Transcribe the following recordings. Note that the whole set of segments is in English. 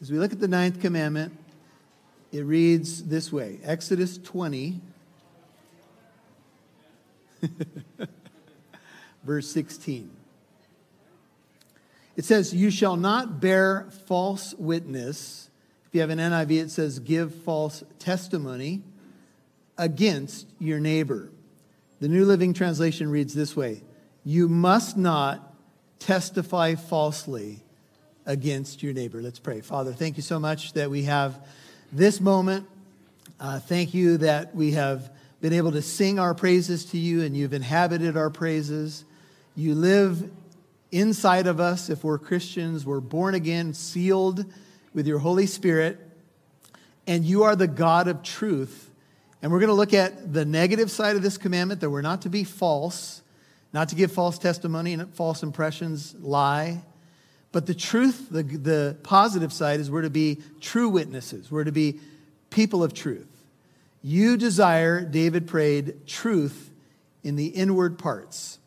As we look at the ninth commandment, it reads this way Exodus 20, verse 16. It says, You shall not bear false witness. If you have an NIV, it says, Give false testimony against your neighbor. The New Living Translation reads this way You must not testify falsely against your neighbor. Let's pray. Father, thank you so much that we have this moment. Uh, thank you that we have been able to sing our praises to you and you've inhabited our praises. You live inside of us if we're Christians. We're born again, sealed with your Holy Spirit, and you are the God of truth. And we're going to look at the negative side of this commandment that we're not to be false, not to give false testimony and false impressions, lie. But the truth, the, the positive side, is we're to be true witnesses. We're to be people of truth. You desire, David prayed, truth in the inward parts.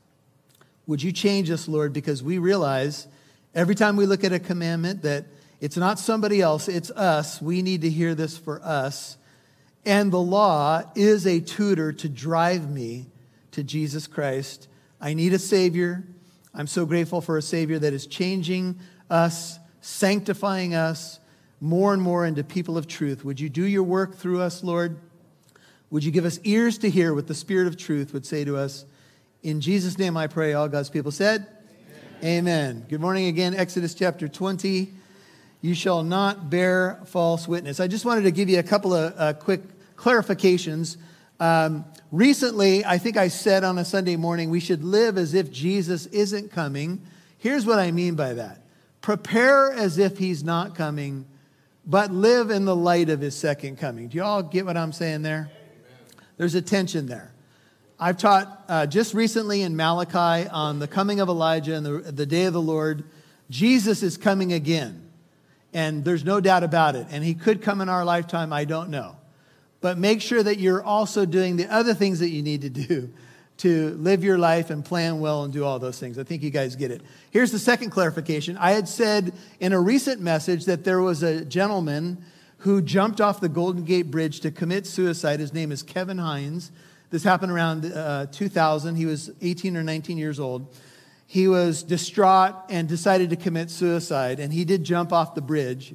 Would you change us, Lord? Because we realize every time we look at a commandment that it's not somebody else, it's us. We need to hear this for us. And the law is a tutor to drive me to Jesus Christ. I need a Savior. I'm so grateful for a Savior that is changing us, sanctifying us more and more into people of truth. Would you do your work through us, Lord? Would you give us ears to hear what the Spirit of truth would say to us? In Jesus' name I pray, all God's people said, Amen. Amen. Good morning again, Exodus chapter 20. You shall not bear false witness. I just wanted to give you a couple of uh, quick clarifications. Um, recently, I think I said on a Sunday morning, we should live as if Jesus isn't coming. Here's what I mean by that prepare as if he's not coming, but live in the light of his second coming. Do you all get what I'm saying there? There's a tension there. I've taught uh, just recently in Malachi on the coming of Elijah and the, the day of the Lord. Jesus is coming again, and there's no doubt about it. And he could come in our lifetime, I don't know. But make sure that you're also doing the other things that you need to do to live your life and plan well and do all those things. I think you guys get it. Here's the second clarification. I had said in a recent message that there was a gentleman who jumped off the Golden Gate Bridge to commit suicide. His name is Kevin Hines. This happened around uh, 2000. He was 18 or 19 years old. He was distraught and decided to commit suicide, and he did jump off the bridge.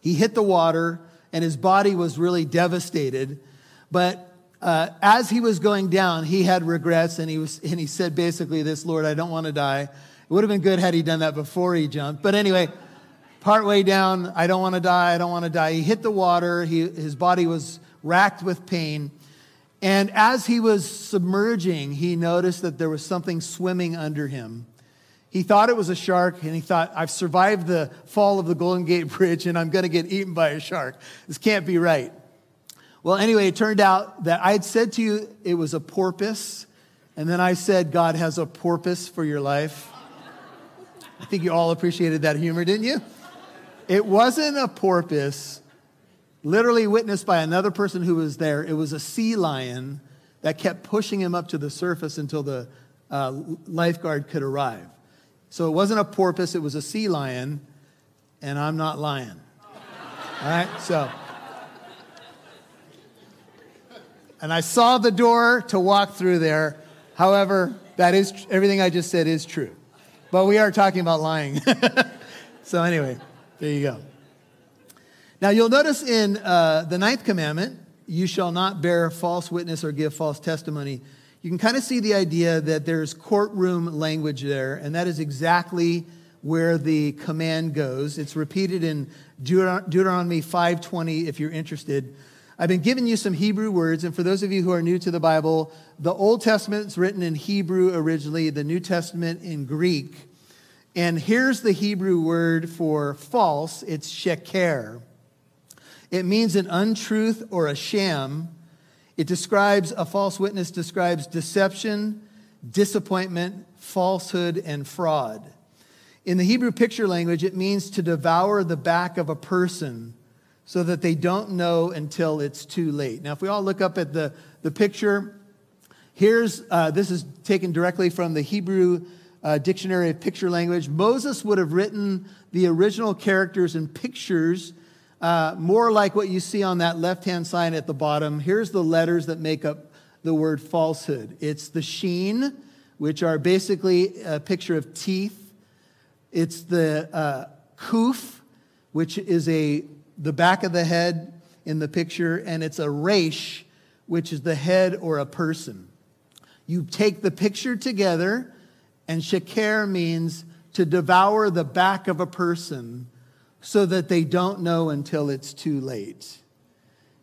He hit the water, and his body was really devastated. But uh, as he was going down, he had regrets, and he, was, and he said basically this Lord, I don't want to die. It would have been good had he done that before he jumped. But anyway, partway down, I don't want to die, I don't want to die. He hit the water, he, his body was racked with pain. And as he was submerging, he noticed that there was something swimming under him. He thought it was a shark, and he thought, I've survived the fall of the Golden Gate Bridge, and I'm going to get eaten by a shark. This can't be right. Well, anyway, it turned out that I had said to you it was a porpoise, and then I said, God has a porpoise for your life. I think you all appreciated that humor, didn't you? It wasn't a porpoise, literally witnessed by another person who was there. It was a sea lion that kept pushing him up to the surface until the uh, lifeguard could arrive. So it wasn't a porpoise, it was a sea lion, and I'm not lying. All right, so. And I saw the door to walk through there. However, that is everything I just said is true. But we are talking about lying. so, anyway. There you go. Now, you'll notice in uh, the ninth commandment, you shall not bear false witness or give false testimony. You can kind of see the idea that there's courtroom language there, and that is exactly where the command goes. It's repeated in Deuteronomy 5:20 if you're interested. I've been giving you some Hebrew words, and for those of you who are new to the Bible, the Old Testament is written in Hebrew originally, the New Testament in Greek. And here's the Hebrew word for false it's sheker. It means an untruth or a sham. It describes, a false witness describes deception, disappointment, falsehood, and fraud. In the Hebrew picture language, it means to devour the back of a person so that they don't know until it's too late. Now, if we all look up at the, the picture, here's uh, this is taken directly from the Hebrew uh, Dictionary of Picture Language, Moses would have written the original characters and pictures, uh, more like what you see on that left hand side at the bottom. Here's the letters that make up the word falsehood it's the sheen, which are basically a picture of teeth, it's the uh, which is a, the back of the head in the picture, and it's a resh, which is the head or a person. You take the picture together, and sheker means to devour the back of a person so that they don't know until it's too late.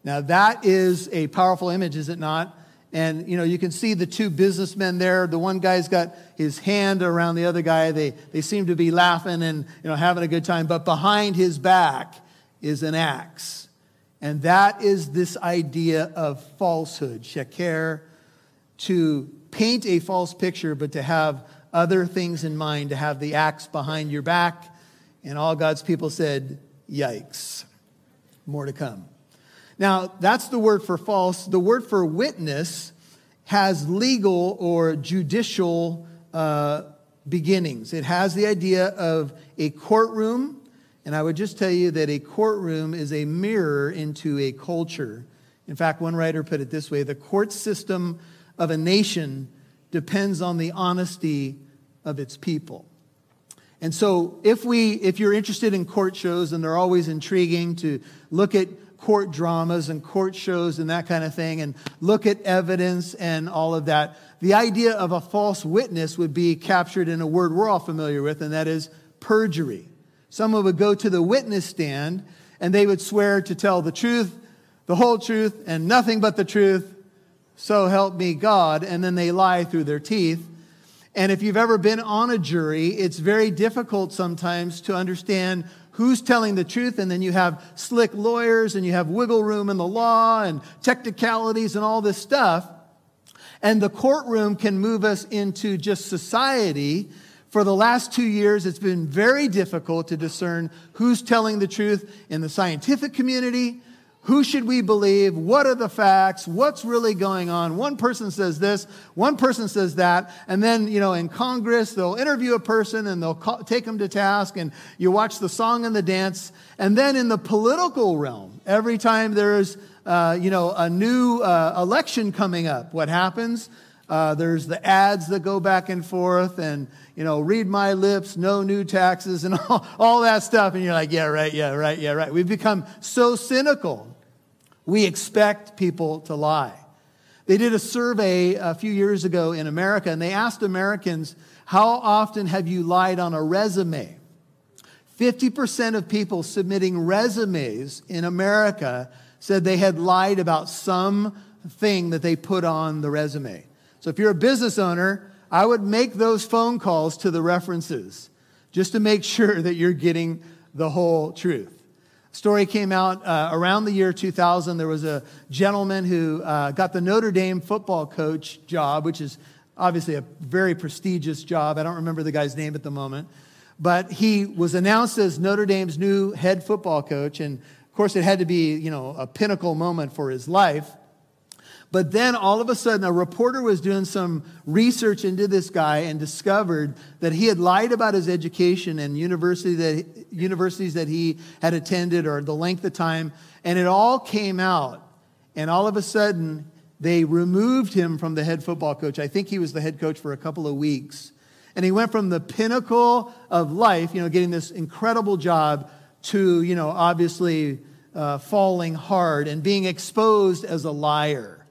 Now, that is a powerful image, is it not? And, you know, you can see the two businessmen there. The one guy's got his hand around the other guy. They, they seem to be laughing and, you know, having a good time. But behind his back is an axe. And that is this idea of falsehood, sheker, to paint a false picture, but to have other things in mind, to have the axe behind your back. And all God's people said, yikes. More to come. Now, that's the word for false. The word for witness has legal or judicial uh, beginnings. It has the idea of a courtroom, and I would just tell you that a courtroom is a mirror into a culture. In fact, one writer put it this way the court system of a nation depends on the honesty of its people. And so, if we, if you're interested in court shows, and they're always intriguing to look at court dramas and court shows and that kind of thing and look at evidence and all of that. The idea of a false witness would be captured in a word we're all familiar with, and that is perjury. Someone would go to the witness stand and they would swear to tell the truth, the whole truth, and nothing but the truth. So help me God. And then they lie through their teeth. And if you've ever been on a jury, it's very difficult sometimes to understand who's telling the truth, and then you have slick lawyers and you have wiggle room in the law and technicalities and all this stuff. And the courtroom can move us into just society. For the last two years, it's been very difficult to discern who's telling the truth in the scientific community who should we believe? What are the facts? What's really going on? One person says this, one person says that, and then, you know, in Congress, they'll interview a person and they'll call, take them to task, and you watch the song and the dance. And then in the political realm, every time there's, uh, you know, a new uh, election coming up, what happens? Uh, there's the ads that go back and forth, and you know, read my lips, no new taxes, and all, all that stuff. And you're like, yeah, right, yeah, right, yeah, right. We've become so cynical we expect people to lie. They did a survey a few years ago in America, and they asked Americans, How often have you lied on a resume? 50% of people submitting resumes in America said they had lied about some thing that they put on the resume. So if you're a business owner, I would make those phone calls to the references just to make sure that you're getting the whole truth. Story came out uh, around the year 2000. There was a gentleman who uh, got the Notre Dame football coach job, which is obviously a very prestigious job. I don't remember the guy's name at the moment. But he was announced as Notre Dame's new head football coach. And of course, it had to be, you know, a pinnacle moment for his life. But then all of a sudden, a reporter was doing some research into this guy and discovered that he had lied about his education and university that, universities that he had attended or the length of time. And it all came out. And all of a sudden, they removed him from the head football coach. I think he was the head coach for a couple of weeks. And he went from the pinnacle of life, you know, getting this incredible job, to, you know, obviously uh, falling hard and being exposed as a liar.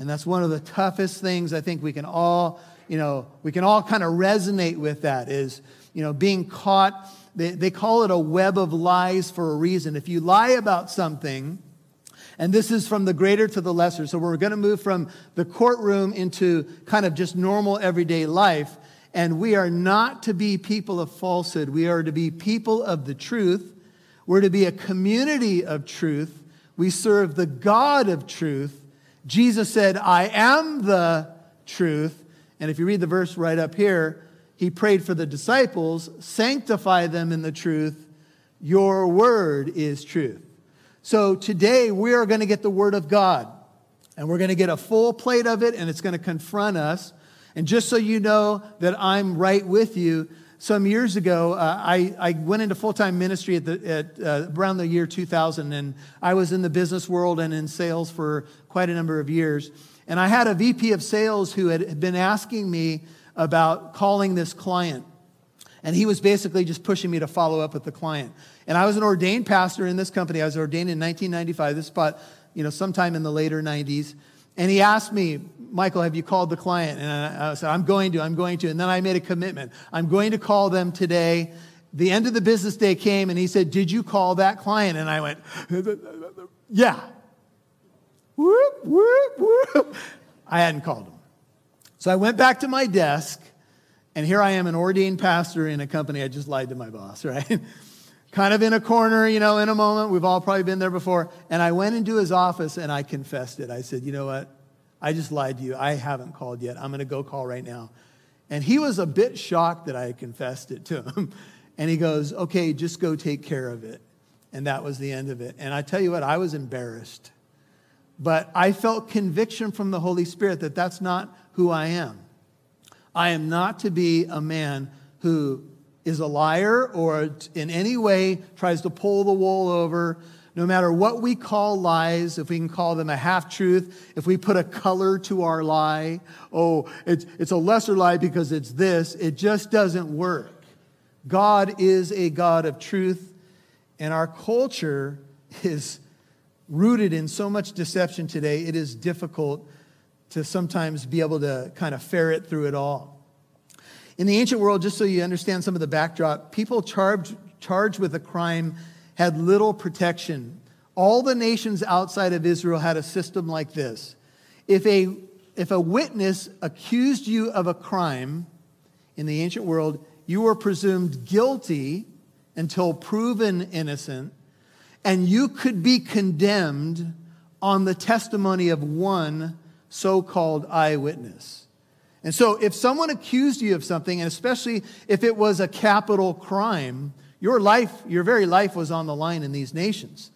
And that's one of the toughest things I think we can all, you know, we can all kind of resonate with that is, you know, being caught. They, they call it a web of lies for a reason. If you lie about something, and this is from the greater to the lesser. So we're going to move from the courtroom into kind of just normal everyday life. And we are not to be people of falsehood. We are to be people of the truth. We're to be a community of truth. We serve the God of truth. Jesus said, I am the truth. And if you read the verse right up here, he prayed for the disciples, sanctify them in the truth. Your word is truth. So today we are going to get the word of God and we're going to get a full plate of it and it's going to confront us. And just so you know that I'm right with you, some years ago, uh, I, I went into full time ministry at the, at, uh, around the year 2000, and I was in the business world and in sales for quite a number of years. And I had a VP of sales who had been asking me about calling this client. And he was basically just pushing me to follow up with the client. And I was an ordained pastor in this company. I was ordained in 1995, this spot, you know, sometime in the later 90s. And he asked me, Michael, have you called the client? And I said, I'm going to, I'm going to. And then I made a commitment. I'm going to call them today. The end of the business day came and he said, Did you call that client? And I went, Yeah. Whoop, whoop, whoop. I hadn't called him. So I went back to my desk, and here I am, an ordained pastor in a company. I just lied to my boss, right? kind of in a corner, you know, in a moment. We've all probably been there before. And I went into his office and I confessed it. I said, You know what? I just lied to you. I haven't called yet. I'm going to go call right now. And he was a bit shocked that I confessed it to him. And he goes, Okay, just go take care of it. And that was the end of it. And I tell you what, I was embarrassed. But I felt conviction from the Holy Spirit that that's not who I am. I am not to be a man who is a liar or in any way tries to pull the wool over, no matter what we call lies, if we can call them a half truth, if we put a color to our lie, oh, it's, it's a lesser lie because it's this, it just doesn't work. God is a God of truth, and our culture is rooted in so much deception today, it is difficult to sometimes be able to kind of ferret through it all. In the ancient world, just so you understand some of the backdrop, people charged, charged with a crime had little protection. All the nations outside of Israel had a system like this. If a, if a witness accused you of a crime in the ancient world, you were presumed guilty until proven innocent, and you could be condemned on the testimony of one so called eyewitness. And so, if someone accused you of something, and especially if it was a capital crime, your life, your very life was on the line in these nations.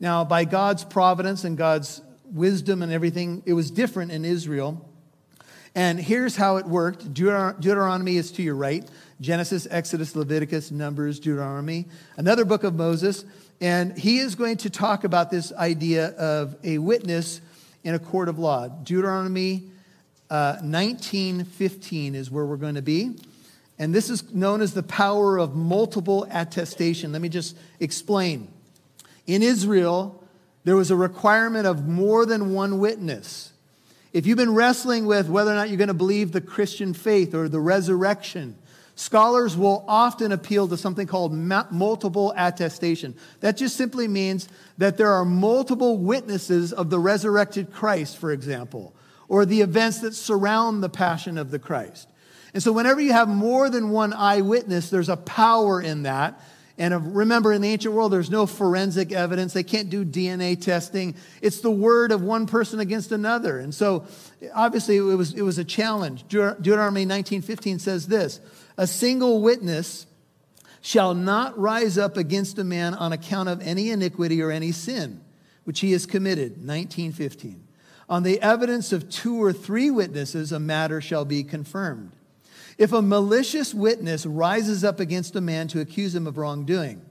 Now, by God's providence and God's wisdom and everything, it was different in Israel. And here's how it worked Deuteronomy is to your right Genesis, Exodus, Leviticus, Numbers, Deuteronomy, another book of Moses. And he is going to talk about this idea of a witness in a court of law. Deuteronomy uh, 1915 is where we're going to be. And this is known as the power of multiple attestation. Let me just explain. In Israel, there was a requirement of more than one witness. If you've been wrestling with whether or not you're going to believe the Christian faith or the resurrection, scholars will often appeal to something called multiple attestation. That just simply means that there are multiple witnesses of the resurrected Christ, for example or the events that surround the passion of the Christ. And so, whenever you have more than one eyewitness, there's a power in that. And remember, in the ancient world, there's no forensic evidence. They can't do DNA testing. It's the word of one person against another. And so, obviously, it was, it was a challenge. Deuteronomy 19:15 says this: "A single witness shall not rise up against a man on account of any iniquity or any sin which he has committed." 1915. On the evidence of two or three witnesses, a matter shall be confirmed. If a malicious witness rises up against a man to accuse him of wrongdoing,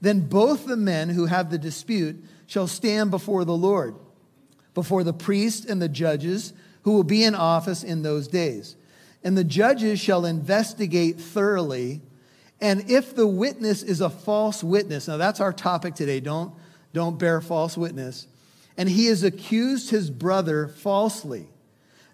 then both the men who have the dispute shall stand before the Lord, before the priest and the judges who will be in office in those days. And the judges shall investigate thoroughly. And if the witness is a false witness, now that's our topic today, don't, don't bear false witness and he has accused his brother falsely,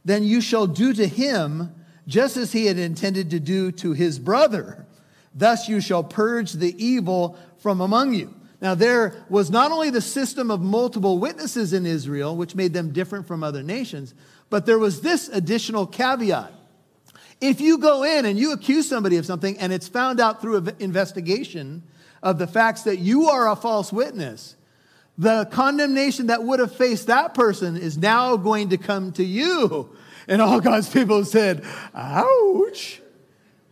then you shall do to him just as he had intended to do to his brother. Thus you shall purge the evil from among you. Now, there was not only the system of multiple witnesses in Israel, which made them different from other nations, but there was this additional caveat. If you go in and you accuse somebody of something and it's found out through an investigation of the facts that you are a false witness, the condemnation that would have faced that person is now going to come to you. And all God's people said, ouch.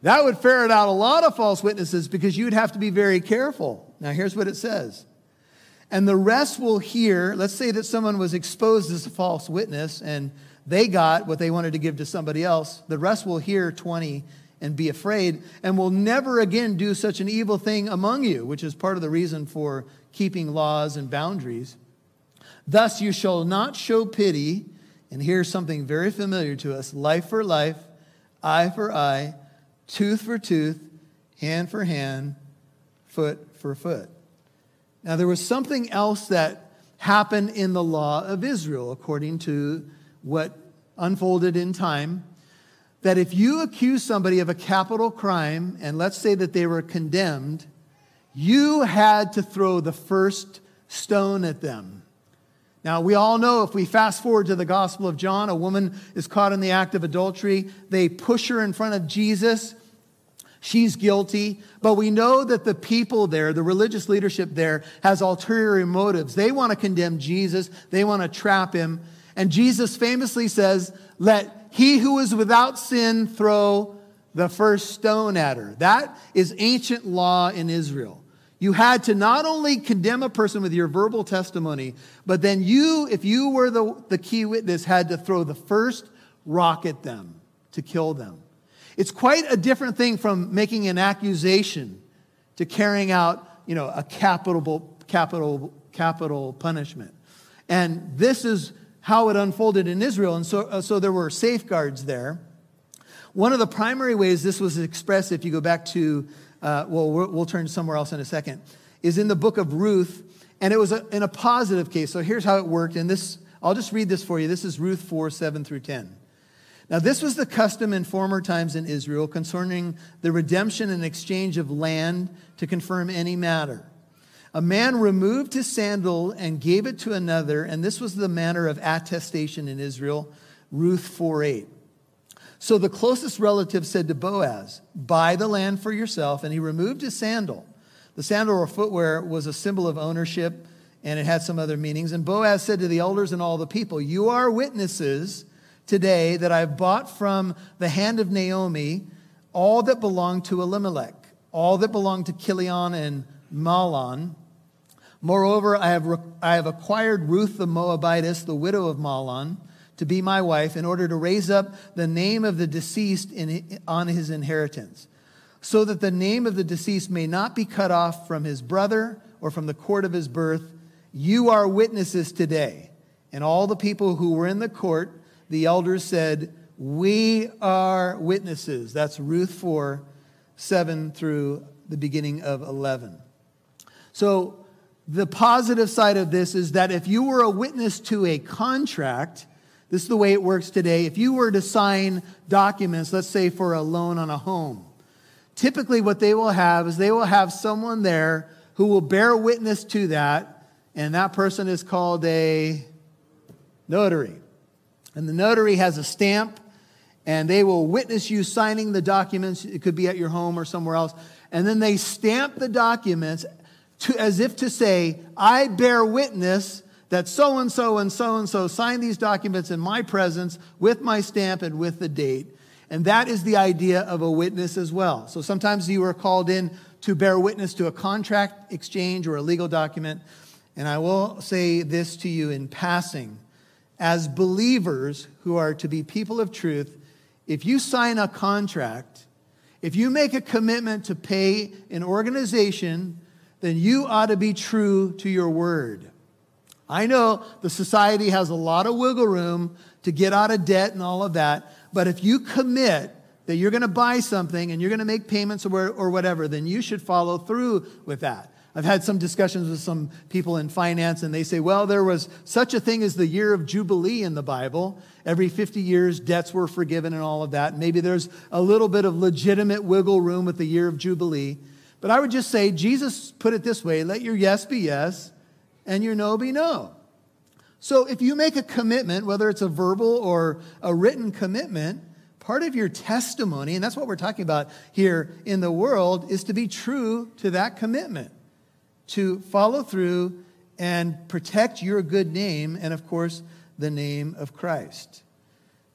That would ferret out a lot of false witnesses because you'd have to be very careful. Now, here's what it says. And the rest will hear, let's say that someone was exposed as a false witness and they got what they wanted to give to somebody else. The rest will hear 20 and be afraid, and will never again do such an evil thing among you, which is part of the reason for keeping laws and boundaries. Thus, you shall not show pity. And here's something very familiar to us life for life, eye for eye, tooth for tooth, hand for hand, foot for foot. Now, there was something else that happened in the law of Israel, according to what unfolded in time. That if you accuse somebody of a capital crime, and let's say that they were condemned, you had to throw the first stone at them. Now, we all know if we fast forward to the Gospel of John, a woman is caught in the act of adultery. They push her in front of Jesus. She's guilty. But we know that the people there, the religious leadership there, has ulterior motives. They want to condemn Jesus, they want to trap him. And Jesus famously says, Let he who is without sin throw the first stone at her. That is ancient law in Israel. You had to not only condemn a person with your verbal testimony, but then you, if you were the, the key witness, had to throw the first rock at them to kill them. It's quite a different thing from making an accusation to carrying out, you know, a capital, capital, capital punishment. And this is how it unfolded in Israel. And so, uh, so there were safeguards there. One of the primary ways this was expressed, if you go back to, uh, well, we'll turn somewhere else in a second, is in the book of Ruth. And it was a, in a positive case. So here's how it worked. And this, I'll just read this for you. This is Ruth 4 7 through 10. Now, this was the custom in former times in Israel concerning the redemption and exchange of land to confirm any matter. A man removed his sandal and gave it to another, and this was the manner of attestation in Israel, Ruth 4 8. So the closest relative said to Boaz, Buy the land for yourself, and he removed his sandal. The sandal or footwear was a symbol of ownership, and it had some other meanings. And Boaz said to the elders and all the people, You are witnesses today that I've bought from the hand of Naomi all that belonged to Elimelech, all that belonged to Chilion and Mahlon. Moreover, I have, I have acquired Ruth the Moabitess, the widow of Mahlon, to be my wife in order to raise up the name of the deceased in, on his inheritance, so that the name of the deceased may not be cut off from his brother or from the court of his birth. You are witnesses today. And all the people who were in the court the elders said, We are witnesses. That's Ruth 4 7 through the beginning of 11. So, the positive side of this is that if you were a witness to a contract, this is the way it works today. If you were to sign documents, let's say for a loan on a home, typically what they will have is they will have someone there who will bear witness to that, and that person is called a notary. And the notary has a stamp, and they will witness you signing the documents. It could be at your home or somewhere else. And then they stamp the documents to, as if to say, I bear witness that so and so and so and so signed these documents in my presence with my stamp and with the date. And that is the idea of a witness as well. So sometimes you are called in to bear witness to a contract exchange or a legal document. And I will say this to you in passing as believers who are to be people of truth, if you sign a contract, if you make a commitment to pay an organization, then you ought to be true to your word. I know the society has a lot of wiggle room to get out of debt and all of that, but if you commit that you're going to buy something and you're going to make payments or, whatever, then you should follow through with that. I've had some discussions with some people in finance, and they say, well, there was such a thing as the year of Jubilee in the Bible. Every 50 years, debts were forgiven and all of that. Maybe there's a little bit of legitimate wiggle room with the year of Jubilee. But I would just say, Jesus put it this way let your yes be yes and your no be no. So if you make a commitment, whether it's a verbal or a written commitment, part of your testimony, and that's what we're talking about here in the world, is to be true to that commitment to follow through and protect your good name and, of course, the name of Christ.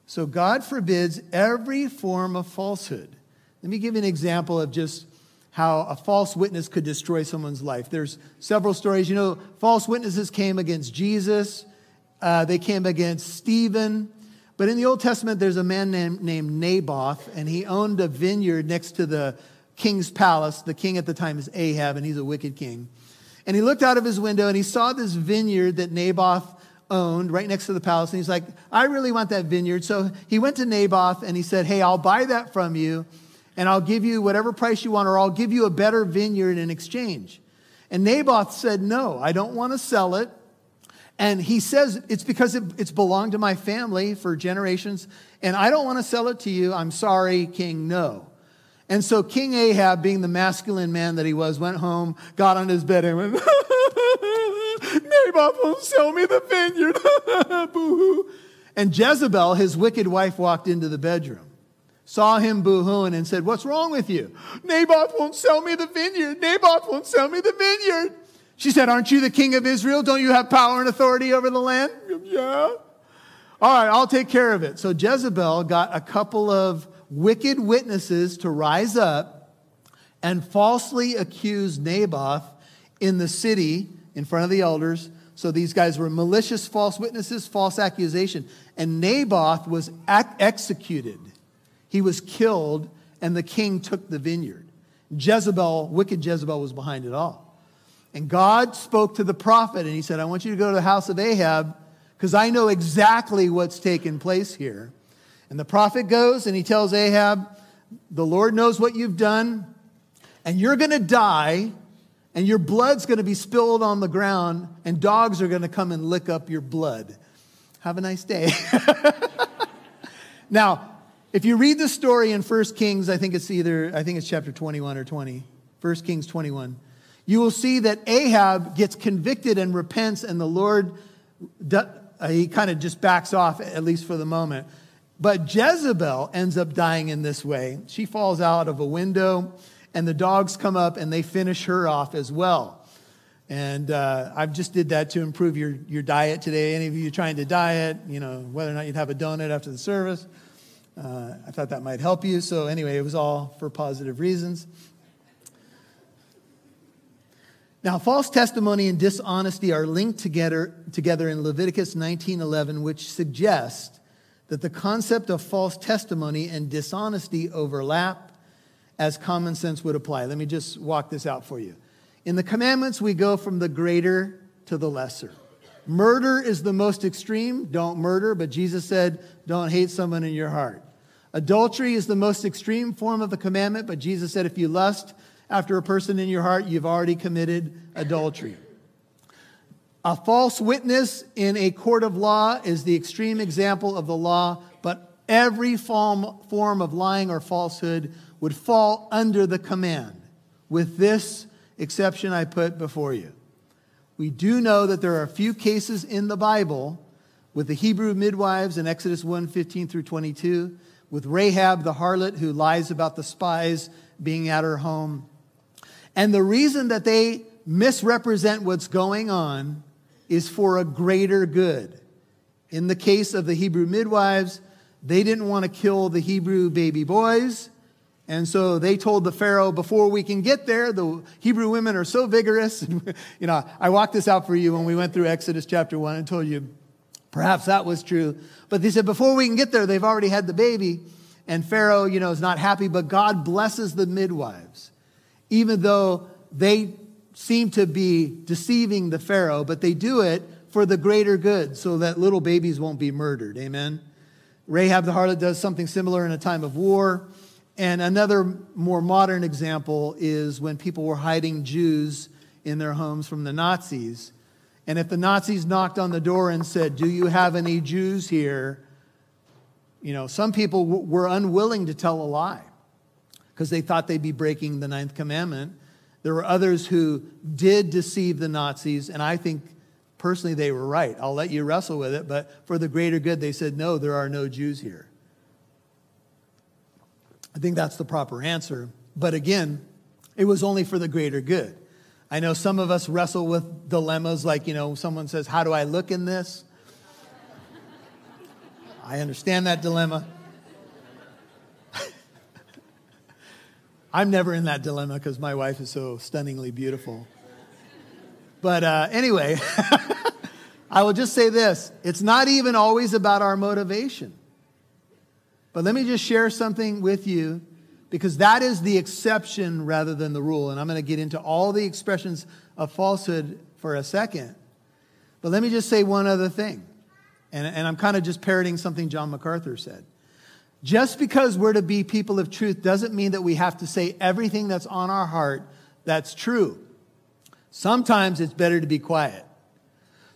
So God forbids every form of falsehood. Let me give you an example of just how a false witness could destroy someone's life. There's several stories. You know, false witnesses came against Jesus, uh, they came against Stephen. But in the Old Testament, there's a man named, named Naboth, and he owned a vineyard next to the king's palace. The king at the time is Ahab, and he's a wicked king. And he looked out of his window and he saw this vineyard that Naboth owned right next to the palace. And he's like, I really want that vineyard. So he went to Naboth and he said, Hey, I'll buy that from you and I'll give you whatever price you want, or I'll give you a better vineyard in exchange. And Naboth said, No, I don't want to sell it. And he says, It's because it, it's belonged to my family for generations, and I don't want to sell it to you. I'm sorry, King, no. And so King Ahab, being the masculine man that he was, went home, got on his bed, and went, Naboth won't sell me the vineyard. Boo-hoo. And Jezebel, his wicked wife, walked into the bedroom, saw him boo-hooing, and said, What's wrong with you? Naboth won't sell me the vineyard. Naboth won't sell me the vineyard. She said, Aren't you the king of Israel? Don't you have power and authority over the land? Yeah. All right, I'll take care of it. So Jezebel got a couple of wicked witnesses to rise up and falsely accuse Naboth in the city in front of the elders. So these guys were malicious false witnesses, false accusation. And Naboth was ac- executed. He was killed, and the king took the vineyard. Jezebel, wicked Jezebel, was behind it all. And God spoke to the prophet, and he said, I want you to go to the house of Ahab because I know exactly what's taken place here. And the prophet goes and he tells Ahab, The Lord knows what you've done, and you're going to die and your blood's going to be spilled on the ground, and dogs are going to come and lick up your blood. Have a nice day. now, if you read the story in 1 Kings, I think it's either, I think it's chapter 21 or 20, 1 Kings 21, you will see that Ahab gets convicted and repents, and the Lord, he kind of just backs off, at least for the moment. But Jezebel ends up dying in this way. She falls out of a window and the dogs come up and they finish her off as well. And uh, I've just did that to improve your, your diet today. Any of you trying to diet, you know, whether or not you'd have a donut after the service, uh, I thought that might help you. So anyway, it was all for positive reasons. Now, false testimony and dishonesty are linked together, together in Leviticus 19:11, which suggests that the concept of false testimony and dishonesty overlap as common sense would apply. Let me just walk this out for you. In the commandments, we go from the greater to the lesser. Murder is the most extreme. Don't murder, but Jesus said, don't hate someone in your heart. Adultery is the most extreme form of the commandment, but Jesus said, if you lust after a person in your heart, you've already committed adultery. A false witness in a court of law is the extreme example of the law, but every form, form of lying or falsehood would fall under the command, with this exception I put before you. We do know that there are a few cases in the Bible with the Hebrew midwives in Exodus 1 15 through 22, with Rahab the harlot who lies about the spies being at her home. And the reason that they misrepresent what's going on is for a greater good. In the case of the Hebrew midwives, they didn't want to kill the Hebrew baby boys. And so they told the Pharaoh, before we can get there, the Hebrew women are so vigorous. you know, I walked this out for you when we went through Exodus chapter 1 and told you perhaps that was true. But they said, before we can get there, they've already had the baby. And Pharaoh, you know, is not happy, but God blesses the midwives, even though they seem to be deceiving the Pharaoh, but they do it for the greater good so that little babies won't be murdered. Amen. Rahab the harlot does something similar in a time of war. And another more modern example is when people were hiding Jews in their homes from the Nazis. And if the Nazis knocked on the door and said, Do you have any Jews here? You know, some people w- were unwilling to tell a lie because they thought they'd be breaking the ninth commandment. There were others who did deceive the Nazis, and I think personally they were right. I'll let you wrestle with it, but for the greater good, they said, No, there are no Jews here. I think that's the proper answer. But again, it was only for the greater good. I know some of us wrestle with dilemmas like, you know, someone says, How do I look in this? I understand that dilemma. I'm never in that dilemma because my wife is so stunningly beautiful. But uh, anyway, I will just say this it's not even always about our motivation. But let me just share something with you because that is the exception rather than the rule. And I'm going to get into all the expressions of falsehood for a second. But let me just say one other thing. And, and I'm kind of just parroting something John MacArthur said. Just because we're to be people of truth doesn't mean that we have to say everything that's on our heart that's true. Sometimes it's better to be quiet.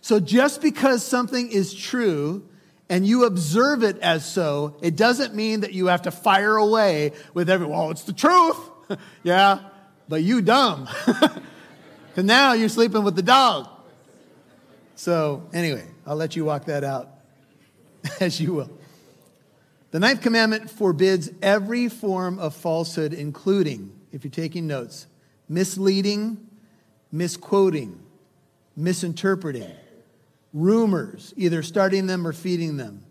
So just because something is true and you observe it as so, it doesn't mean that you have to fire away with every, well, it's the truth. yeah, but you dumb. Because now you're sleeping with the dog. So, anyway, I'll let you walk that out as you will. The ninth commandment forbids every form of falsehood, including, if you're taking notes, misleading, misquoting, misinterpreting, rumors, either starting them or feeding them,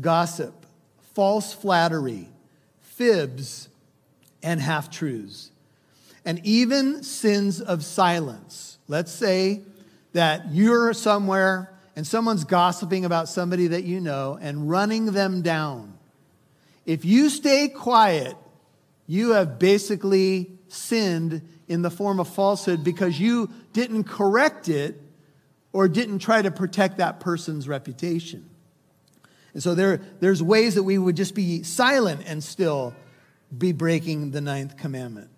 gossip, false flattery, fibs, and half truths, and even sins of silence. Let's say that you're somewhere and someone's gossiping about somebody that you know and running them down. If you stay quiet, you have basically sinned in the form of falsehood because you didn't correct it or didn't try to protect that person's reputation. And so there, there's ways that we would just be silent and still be breaking the ninth commandment.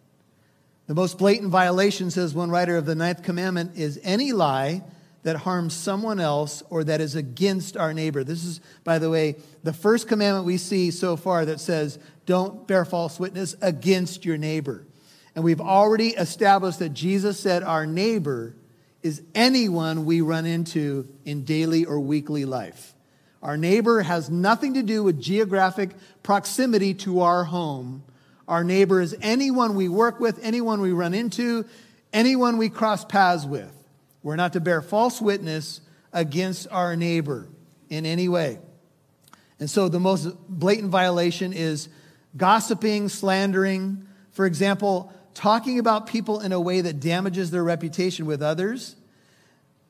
The most blatant violation, says one writer of the ninth commandment, is any lie that harms someone else or that is against our neighbor. This is, by the way, the first commandment we see so far that says, don't bear false witness against your neighbor. And we've already established that Jesus said our neighbor is anyone we run into in daily or weekly life. Our neighbor has nothing to do with geographic proximity to our home. Our neighbor is anyone we work with, anyone we run into, anyone we cross paths with. We're not to bear false witness against our neighbor in any way. And so the most blatant violation is gossiping, slandering. For example, talking about people in a way that damages their reputation with others.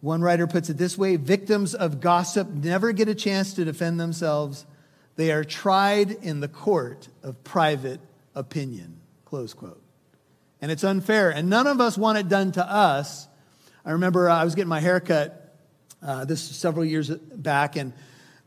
One writer puts it this way victims of gossip never get a chance to defend themselves. They are tried in the court of private opinion. Close quote. And it's unfair. And none of us want it done to us. I remember uh, I was getting my hair cut uh, this several years back, and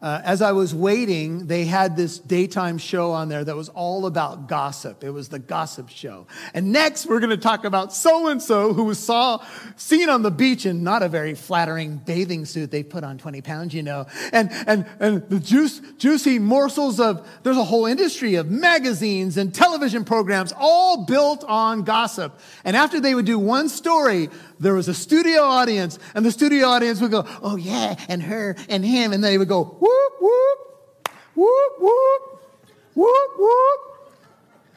uh, as I was waiting, they had this daytime show on there that was all about gossip. It was the gossip show. And next, we're going to talk about so and so who was saw seen on the beach in not a very flattering bathing suit. They put on 20 pounds, you know, and and and the juice, juicy morsels of. There's a whole industry of magazines and television programs, all built on gossip. And after they would do one story, there was a studio audience, and the studio audience would go, "Oh yeah," and her and him, and they would go, "Whoop whoop, whoop whoop, whoop whoop."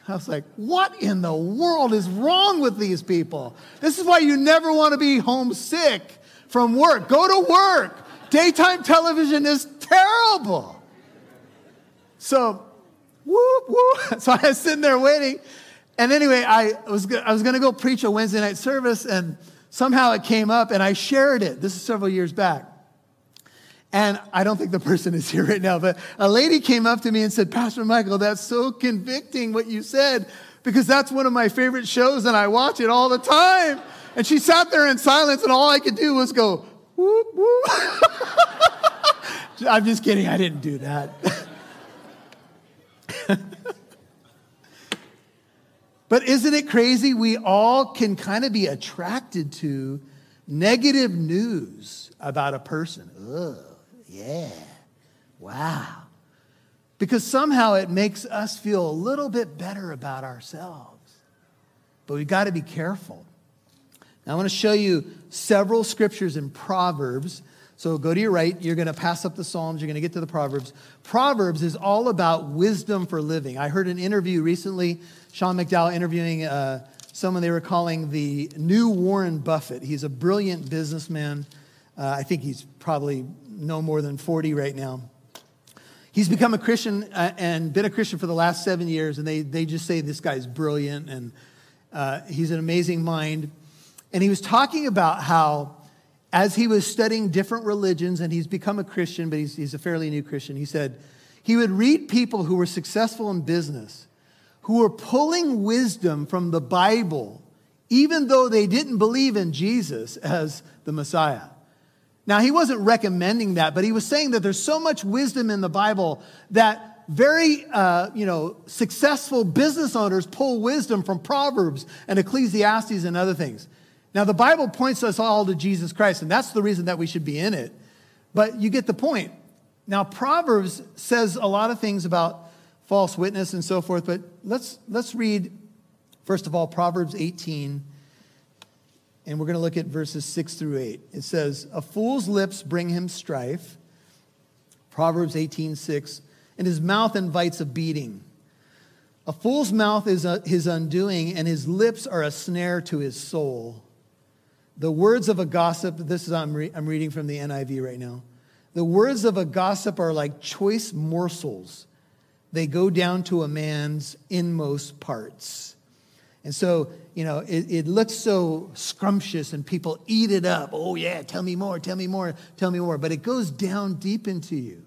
I was like, "What in the world is wrong with these people? This is why you never want to be homesick from work. Go to work. Daytime television is terrible." So, whoop whoop. So I was sitting there waiting. And anyway, I was, I was going to go preach a Wednesday night service, and somehow it came up and I shared it. This is several years back. And I don't think the person is here right now, but a lady came up to me and said, Pastor Michael, that's so convicting what you said because that's one of my favorite shows and I watch it all the time. And she sat there in silence and all I could do was go, whoop, whoop. I'm just kidding. I didn't do that. But isn't it crazy? We all can kind of be attracted to negative news about a person. Ugh, yeah, wow. Because somehow it makes us feel a little bit better about ourselves. But we've got to be careful. Now, I want to show you several scriptures in Proverbs. So go to your right. You're going to pass up the Psalms. You're going to get to the Proverbs. Proverbs is all about wisdom for living. I heard an interview recently Sean McDowell interviewing uh, someone they were calling the new Warren Buffett. He's a brilliant businessman. Uh, I think he's probably no more than 40 right now. He's become a Christian uh, and been a Christian for the last seven years, and they, they just say this guy's brilliant and uh, he's an amazing mind. And he was talking about how, as he was studying different religions, and he's become a Christian, but he's, he's a fairly new Christian, he said, he would read people who were successful in business, who were pulling wisdom from the Bible, even though they didn't believe in Jesus as the Messiah. Now, he wasn't recommending that, but he was saying that there's so much wisdom in the Bible that very, uh, you know, successful business owners pull wisdom from Proverbs and Ecclesiastes and other things. Now, the Bible points us all to Jesus Christ, and that's the reason that we should be in it. But you get the point. Now, Proverbs says a lot of things about false witness and so forth, but let's, let's read, first of all, Proverbs 18, and we're going to look at verses 6 through 8. It says, A fool's lips bring him strife. Proverbs 18, 6 and his mouth invites a beating. A fool's mouth is a, his undoing, and his lips are a snare to his soul. The words of a gossip, this is, I'm, re, I'm reading from the NIV right now. The words of a gossip are like choice morsels, they go down to a man's inmost parts. And so, you know, it, it, looks so scrumptious and people eat it up. Oh, yeah, tell me more, tell me more, tell me more. But it goes down deep into you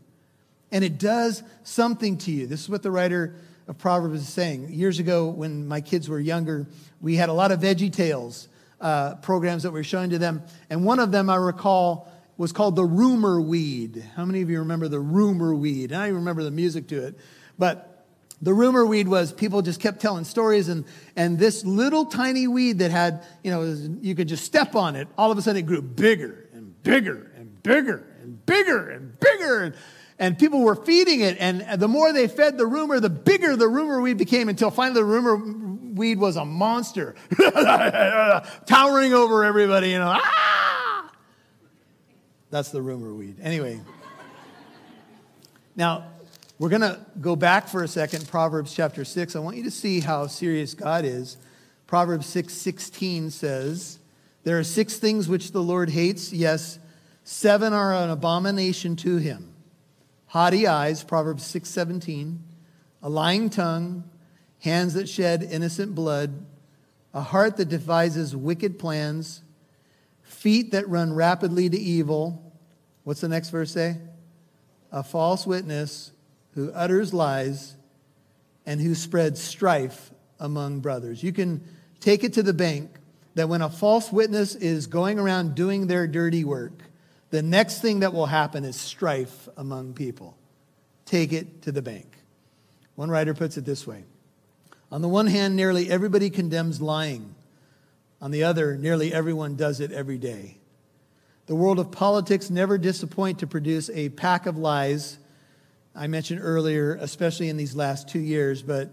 and it does something to you. This is what the writer of Proverbs is saying. Years ago, when my kids were younger, we had a lot of Veggie Tales uh, programs that we were showing to them. And one of them I recall was called the rumor weed. How many of you remember the rumor weed? I even remember the music to it. But the rumor weed was people just kept telling stories, and, and this little tiny weed that had, you know, you could just step on it, all of a sudden it grew bigger and bigger and bigger and bigger and bigger. And, and people were feeding it. And the more they fed the rumor, the bigger the rumor weed became until finally the rumor weed was a monster, towering over everybody, you know. Ah! That's the rumor weed. Anyway. Now, we're going to go back for a second, Proverbs chapter 6. I want you to see how serious God is. Proverbs 6 16 says, There are six things which the Lord hates. Yes, seven are an abomination to him haughty eyes, Proverbs 6:17, a lying tongue, hands that shed innocent blood, a heart that devises wicked plans, feet that run rapidly to evil. What's the next verse say? A false witness who utters lies and who spreads strife among brothers. You can take it to the bank that when a false witness is going around doing their dirty work, the next thing that will happen is strife among people. Take it to the bank. One writer puts it this way On the one hand, nearly everybody condemns lying. On the other, nearly everyone does it every day. The world of politics never disappoint to produce a pack of lies. I mentioned earlier, especially in these last two years, but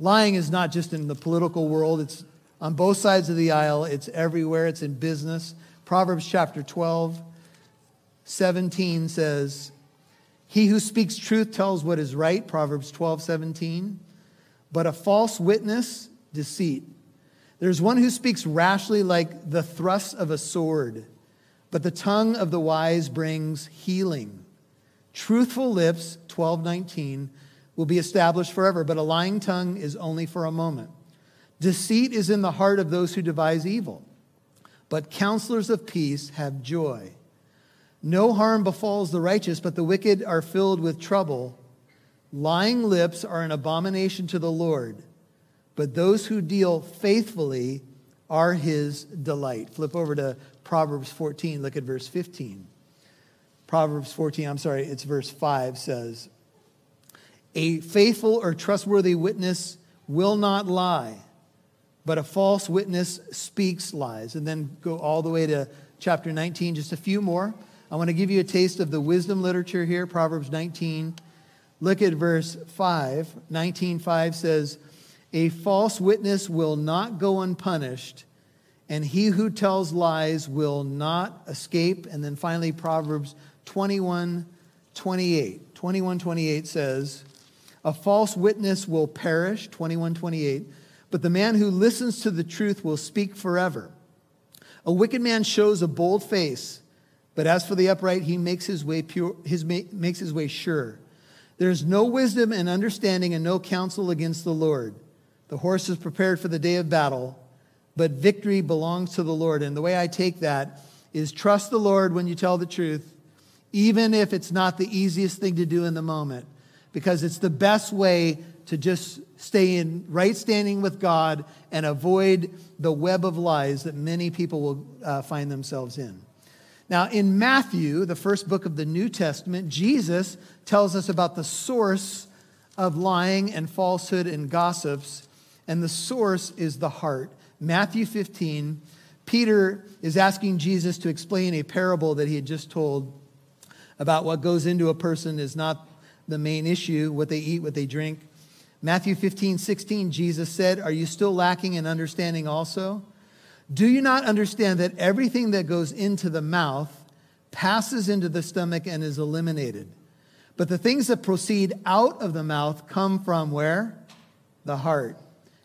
lying is not just in the political world, it's on both sides of the aisle, it's everywhere, it's in business. Proverbs chapter 12 17 says, He who speaks truth tells what is right, Proverbs 12, 17. But a false witness, deceit. There's one who speaks rashly like the thrust of a sword, but the tongue of the wise brings healing. Truthful lips, 1219, will be established forever, but a lying tongue is only for a moment. Deceit is in the heart of those who devise evil, but counselors of peace have joy. No harm befalls the righteous, but the wicked are filled with trouble. Lying lips are an abomination to the Lord, but those who deal faithfully are his delight. Flip over to Proverbs 14, look at verse 15. Proverbs 14, I'm sorry, it's verse 5 says, A faithful or trustworthy witness will not lie, but a false witness speaks lies. And then go all the way to chapter 19, just a few more. I want to give you a taste of the wisdom literature here, Proverbs 19. Look at verse 5. 19:5 says, "A false witness will not go unpunished, and he who tells lies will not escape." And then finally Proverbs 21 28. 21 28 says, A false witness will perish, 21 28, but the man who listens to the truth will speak forever. A wicked man shows a bold face, but as for the upright, he makes his way pure, his, makes his way sure. There's no wisdom and understanding and no counsel against the Lord. The horse is prepared for the day of battle, but victory belongs to the Lord. And the way I take that is trust the Lord when you tell the truth, even if it's not the easiest thing to do in the moment. because it's the best way to just stay in right standing with God and avoid the web of lies that many people will uh, find themselves in. Now, in Matthew, the first book of the New Testament, Jesus tells us about the source of lying and falsehood and gossips, and the source is the heart. Matthew 15, Peter is asking Jesus to explain a parable that he had just told about what goes into a person is not the main issue, what they eat, what they drink. Matthew 15, 16, Jesus said, Are you still lacking in understanding also? Do you not understand that everything that goes into the mouth passes into the stomach and is eliminated? But the things that proceed out of the mouth come from where? The heart.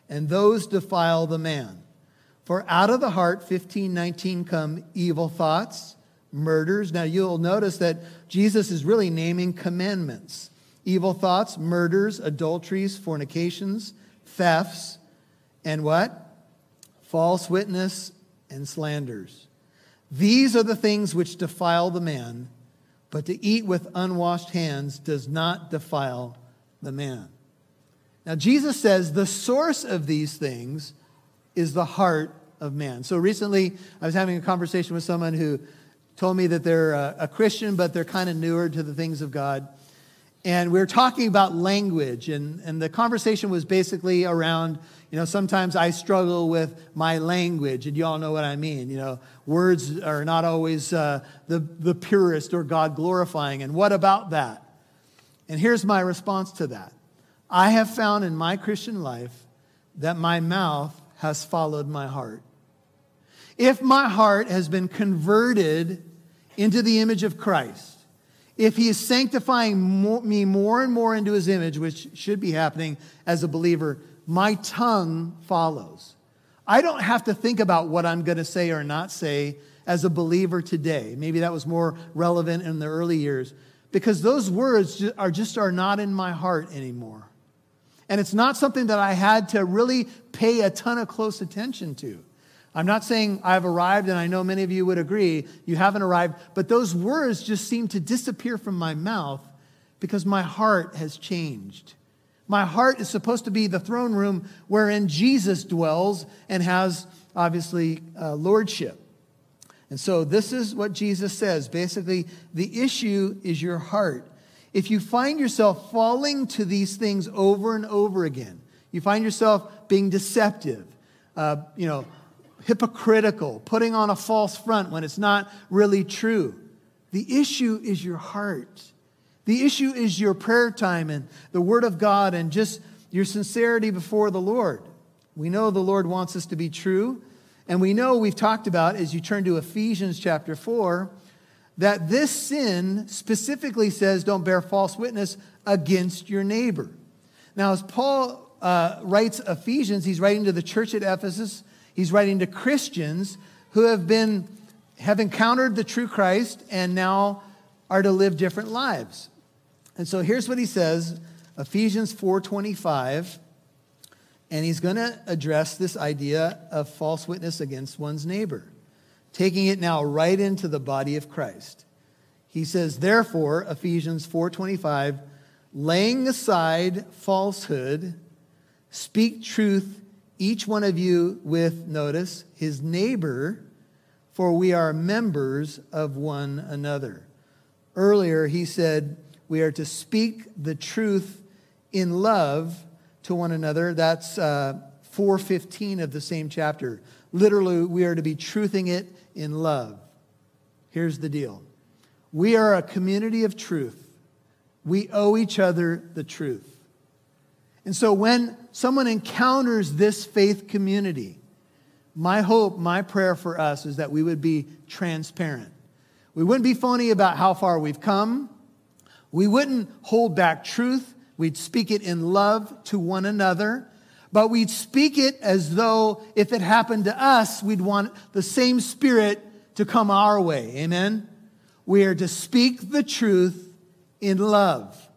And those defile the man. For out of the heart, 15, 19, come evil thoughts, murders. Now you'll notice that Jesus is really naming commandments evil thoughts, murders, adulteries, fornications, thefts, and what? False witness and slanders. These are the things which defile the man, but to eat with unwashed hands does not defile the man. Now, Jesus says the source of these things is the heart of man. So recently, I was having a conversation with someone who told me that they're a, a Christian, but they're kind of newer to the things of God. And we were talking about language, and, and the conversation was basically around, you know, sometimes I struggle with my language, and you all know what I mean. You know, words are not always uh, the, the purest or God glorifying. And what about that? And here's my response to that I have found in my Christian life that my mouth has followed my heart. If my heart has been converted into the image of Christ, if he is sanctifying me more and more into his image, which should be happening as a believer, my tongue follows. I don't have to think about what I'm going to say or not say as a believer today. Maybe that was more relevant in the early years because those words are just are not in my heart anymore. And it's not something that I had to really pay a ton of close attention to. I'm not saying I've arrived, and I know many of you would agree you haven't arrived, but those words just seem to disappear from my mouth because my heart has changed. My heart is supposed to be the throne room wherein Jesus dwells and has, obviously, uh, lordship. And so, this is what Jesus says. Basically, the issue is your heart. If you find yourself falling to these things over and over again, you find yourself being deceptive, uh, you know, hypocritical, putting on a false front when it's not really true. The issue is your heart. The issue is your prayer time and the Word of God and just your sincerity before the Lord. We know the Lord wants us to be true. And we know we've talked about, as you turn to Ephesians chapter 4, that this sin specifically says don't bear false witness against your neighbor. Now, as Paul uh, writes Ephesians, he's writing to the church at Ephesus, he's writing to Christians who have been have encountered the true Christ and now are to live different lives. And so here's what he says, Ephesians 4:25, and he's going to address this idea of false witness against one's neighbor taking it now right into the body of Christ. He says, therefore, Ephesians 4:25, laying aside falsehood, speak truth, each one of you with, notice, his neighbor, for we are members of one another. Earlier, he said, we are to speak the truth in love to one another. That's uh, 415 of the same chapter. Literally, we are to be truthing it in love. Here's the deal we are a community of truth. We owe each other the truth. And so when someone encounters this faith community, my hope, my prayer for us is that we would be transparent. We wouldn't be phony about how far we've come. We wouldn't hold back truth. We'd speak it in love to one another but we'd speak it as though if it happened to us, we'd want the same spirit to come our way. Amen? We are to speak the truth in love.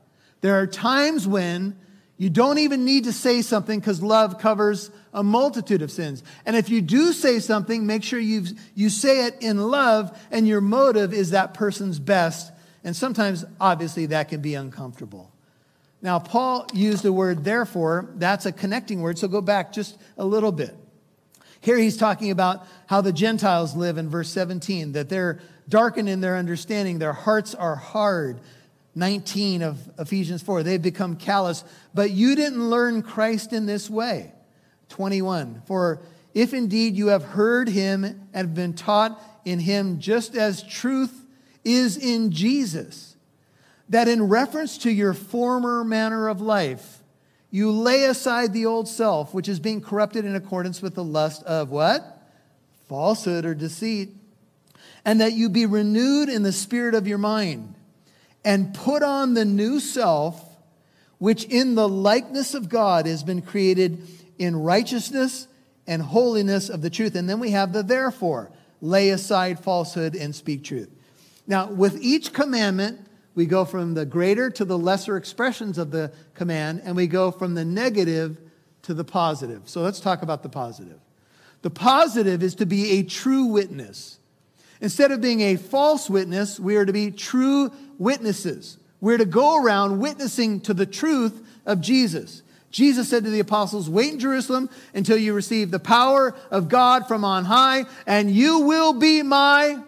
There are times when you don't even need to say something because love covers a multitude of sins. And if you do say something, make sure you you say it in love and your motive is that person's best. And sometimes, obviously, that can be uncomfortable. Now, Paul used the word therefore. That's a connecting word, so go back just a little bit. Here he's talking about how the Gentiles live in verse 17, that they're darkened in their understanding, their hearts are hard. 19 of Ephesians 4, they've become callous, but you didn't learn Christ in this way. 21, for if indeed you have heard him and been taught in him just as truth is in Jesus, that in reference to your former manner of life, you lay aside the old self, which is being corrupted in accordance with the lust of what? Falsehood or deceit. And that you be renewed in the spirit of your mind, and put on the new self, which in the likeness of God has been created in righteousness and holiness of the truth. And then we have the therefore lay aside falsehood and speak truth. Now, with each commandment, we go from the greater to the lesser expressions of the command, and we go from the negative to the positive. So let's talk about the positive. The positive is to be a true witness. Instead of being a false witness, we are to be true witnesses. We're to go around witnessing to the truth of Jesus. Jesus said to the apostles, Wait in Jerusalem until you receive the power of God from on high, and you will be my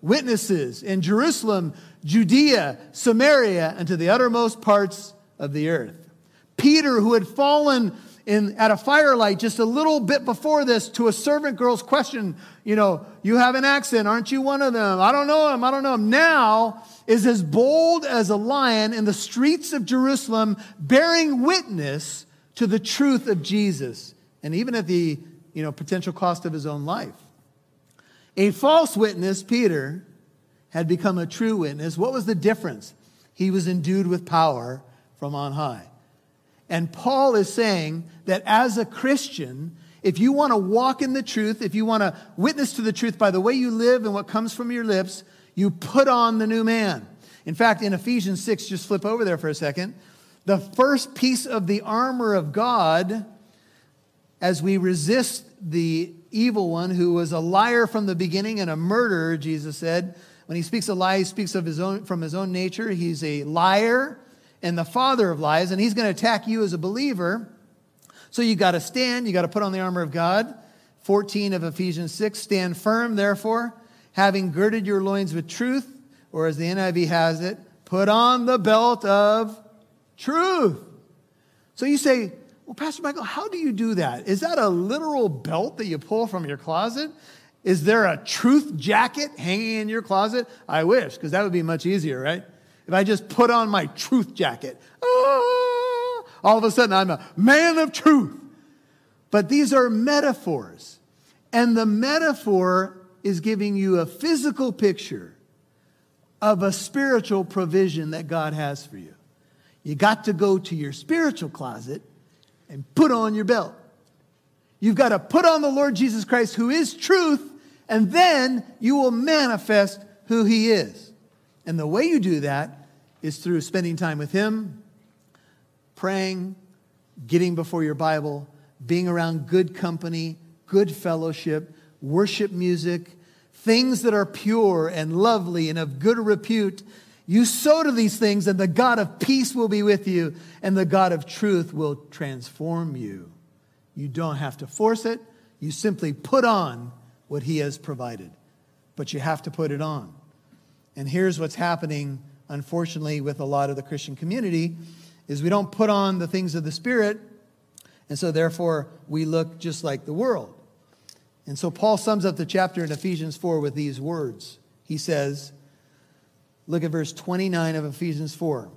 witnesses in Jerusalem, Judea, Samaria, and to the uttermost parts of the earth. Peter, who had fallen in, at a firelight just a little bit before this to a servant girl's question, you know, you have an accent, aren't you one of them? I don't know him, I don't know him. Now is as bold as a lion in the streets of Jerusalem, bearing witness to the truth of Jesus, and even at the you know, potential cost of his own life. A false witness, Peter, had become a true witness. What was the difference? He was endued with power from on high. And Paul is saying that as a Christian, if you want to walk in the truth, if you want to witness to the truth by the way you live and what comes from your lips, you put on the new man. In fact, in Ephesians 6, just flip over there for a second. The first piece of the armor of God, as we resist the evil one who was a liar from the beginning and a murderer, Jesus said, when he speaks a lie, he speaks of his own, from his own nature. He's a liar and the father of lies, and he's going to attack you as a believer. So you got to stand, you got to put on the armor of God. 14 of Ephesians 6 Stand firm, therefore, having girded your loins with truth, or as the NIV has it, put on the belt of truth. So you say, Well, Pastor Michael, how do you do that? Is that a literal belt that you pull from your closet? Is there a truth jacket hanging in your closet? I wish, because that would be much easier, right? If I just put on my truth jacket, ah, all of a sudden I'm a man of truth. But these are metaphors. And the metaphor is giving you a physical picture of a spiritual provision that God has for you. You got to go to your spiritual closet and put on your belt. You've got to put on the Lord Jesus Christ, who is truth, and then you will manifest who he is. And the way you do that is through spending time with him, praying, getting before your Bible, being around good company, good fellowship, worship music, things that are pure and lovely and of good repute. You sow to these things, and the God of peace will be with you, and the God of truth will transform you. You don't have to force it. You simply put on what He has provided. But you have to put it on. And here's what's happening, unfortunately, with a lot of the Christian community is we don't put on the things of the Spirit, and so therefore we look just like the world. And so Paul sums up the chapter in Ephesians 4 with these words. He says, look at verse 29 of Ephesians 4.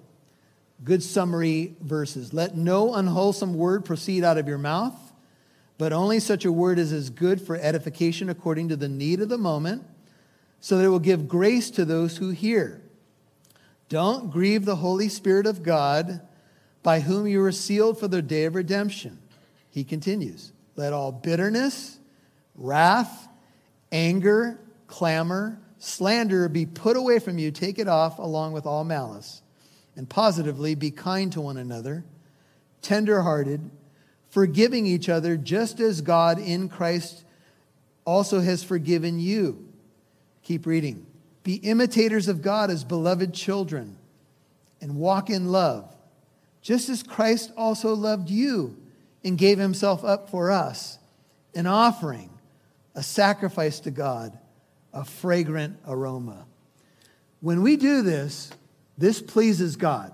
Good summary verses. Let no unwholesome word proceed out of your mouth but only such a word as is good for edification according to the need of the moment, so that it will give grace to those who hear. Don't grieve the Holy Spirit of God, by whom you were sealed for the day of redemption. He continues, let all bitterness, wrath, anger, clamor, slander be put away from you. Take it off along with all malice. And positively, be kind to one another, tenderhearted forgiving each other just as God in Christ also has forgiven you. Keep reading. Be imitators of God as beloved children and walk in love, just as Christ also loved you and gave himself up for us, an offering, a sacrifice to God, a fragrant aroma. When we do this, this pleases God.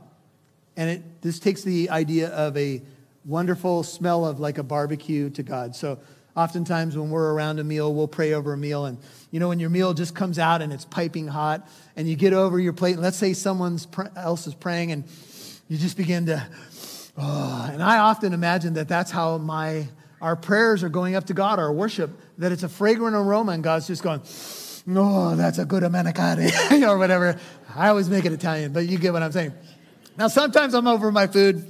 And it, this takes the idea of a wonderful smell of like a barbecue to God. So oftentimes when we're around a meal, we'll pray over a meal. And you know, when your meal just comes out and it's piping hot, and you get over your plate, and let's say someone else is praying, and you just begin to, oh, and I often imagine that that's how my our prayers are going up to God, our worship, that it's a fragrant aroma, and God's just going, oh, that's a good a manicotti, or whatever. I always make it Italian, but you get what I'm saying. Now, sometimes I'm over my food,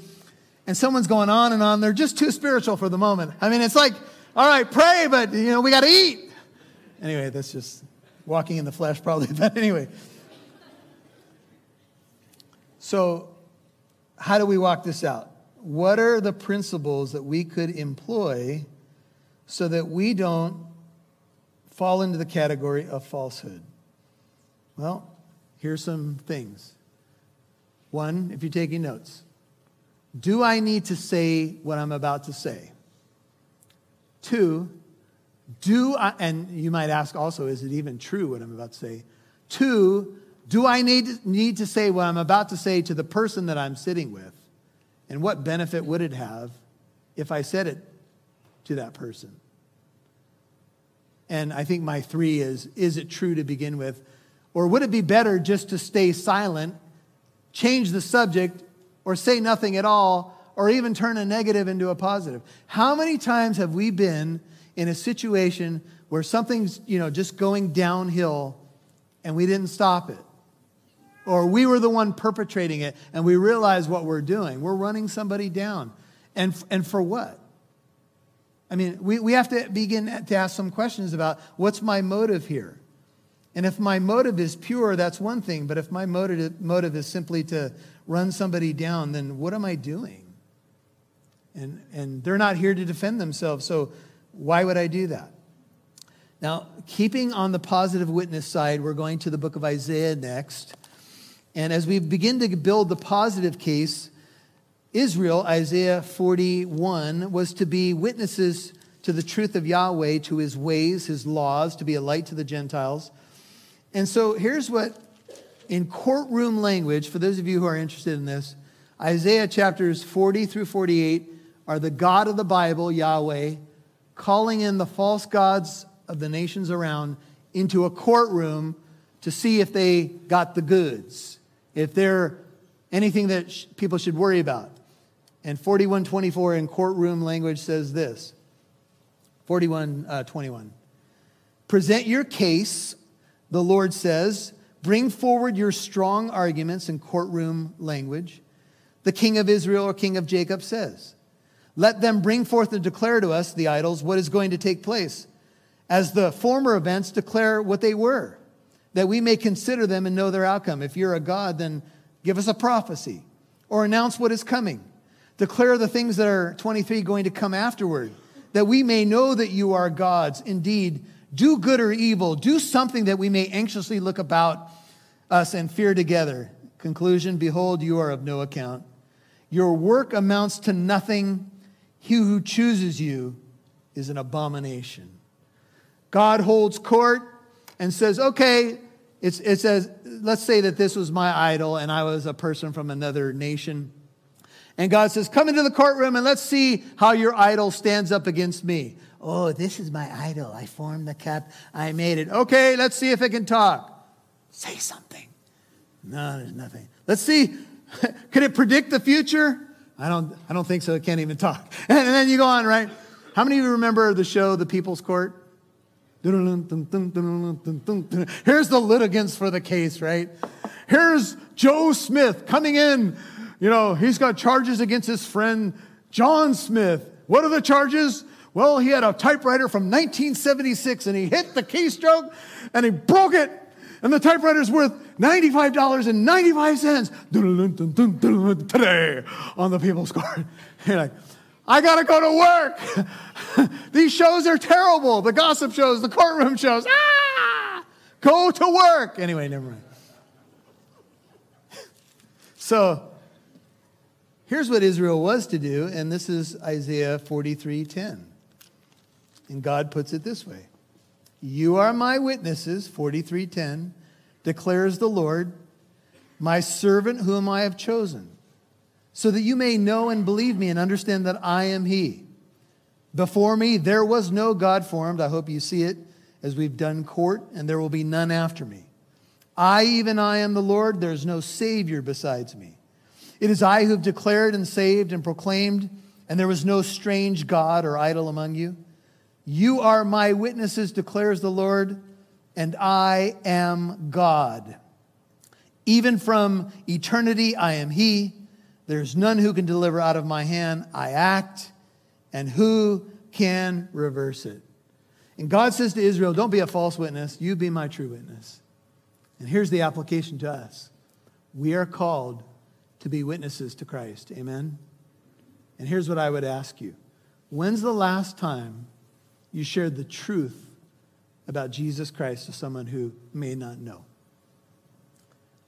and someone's going on and on. They're just too spiritual for the moment. I mean, it's like, all right, pray, but, you know, we got to eat. Anyway, that's just walking in the flesh, probably. But anyway. So, how do we walk this out? What are the principles that we could employ so that we don't fall into the category of falsehood? Well, here's some things. One, if you're taking notes, do I need to say what I'm about to say? Two, do I, and you might ask also, is it even true what I'm about to say? Two, do I need, need to say what I'm about to say to the person that I'm sitting with? And what benefit would it have if I said it to that person? And I think my three is is it true to begin with? Or would it be better just to stay silent, change the subject, or say nothing at all, or even turn a negative into a positive? How many times have we been in a situation where something's, you know, just going downhill and we didn't stop it? or we were the one perpetrating it and we realize what we're doing. We're running somebody down. And, and for what? I mean, we, we have to begin to ask some questions about what's my motive here? And if my motive is pure, that's one thing. But if my motive, motive is simply to run somebody down, then what am I doing? And, and they're not here to defend themselves, so why would I do that? Now, keeping on the positive witness side, we're going to the book of Isaiah next. And as we begin to build the positive case, Israel, Isaiah 41, was to be witnesses to the truth of Yahweh, to his ways, his laws, to be a light to the Gentiles. And so here's what, in courtroom language, for those of you who are interested in this, Isaiah chapters 40 through 48 are the God of the Bible, Yahweh, calling in the false gods of the nations around into a courtroom to see if they got the goods if they're anything that sh- people should worry about. And 4124 in courtroom language says this 4121. Uh, Present your case, the Lord says. Bring forward your strong arguments in courtroom language. The king of Israel or king of Jacob says. Let them bring forth and declare to us, the idols, what is going to take place, as the former events declare what they were that we may consider them and know their outcome. If you're a God, then give us a prophecy or announce what is coming. Declare the things that are 23 going to come afterward, that we may know that you are gods. Indeed, do good or evil, do something that we may anxiously look about us and fear together. Conclusion Behold, you are of no account. Your work amounts to nothing. He who chooses you is an abomination. God holds court and says, okay, it's, it says, let's say that this was my idol and I was a person from another nation. And God says, come into the courtroom and let's see how your idol stands up against me. Oh, this is my idol. I formed the cup. I made it. Okay, let's see if it can talk. Say something. No, there's nothing. Let's see. Can it predict the future? I don't, I don't think so. It can't even talk. And then you go on, right? How many of you remember the show, The People's Court? Here's the litigants for the case, right? Here's Joe Smith coming in. You know, he's got charges against his friend John Smith. What are the charges? Well, he had a typewriter from 1976 and he hit the keystroke and he broke it. And the typewriter's worth $95.95 today on the People's Court. You're like, I got to go to work. These shows are terrible. The gossip shows, the courtroom shows. Ah! Go to work. Anyway, never mind. So Here's what Israel was to do, and this is Isaiah 43:10. And God puts it this way. You are my witnesses, 43:10, declares the Lord, my servant whom I have chosen, so that you may know and believe me and understand that I am he. Before me there was no God formed. I hope you see it as we've done court, and there will be none after me. I, even I, am the Lord. There's no Savior besides me. It is I who have declared and saved and proclaimed, and there was no strange God or idol among you. You are my witnesses, declares the Lord, and I am God. Even from eternity, I am He. There's none who can deliver out of my hand. I act, and who can reverse it? And God says to Israel, Don't be a false witness, you be my true witness. And here's the application to us we are called to be witnesses to Christ. Amen? And here's what I would ask you When's the last time you shared the truth about Jesus Christ to someone who may not know?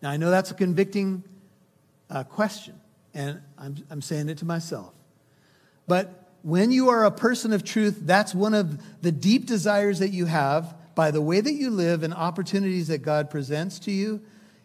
Now, I know that's a convicting uh, question, and I'm, I'm saying it to myself. But when you are a person of truth, that's one of the deep desires that you have by the way that you live and opportunities that God presents to you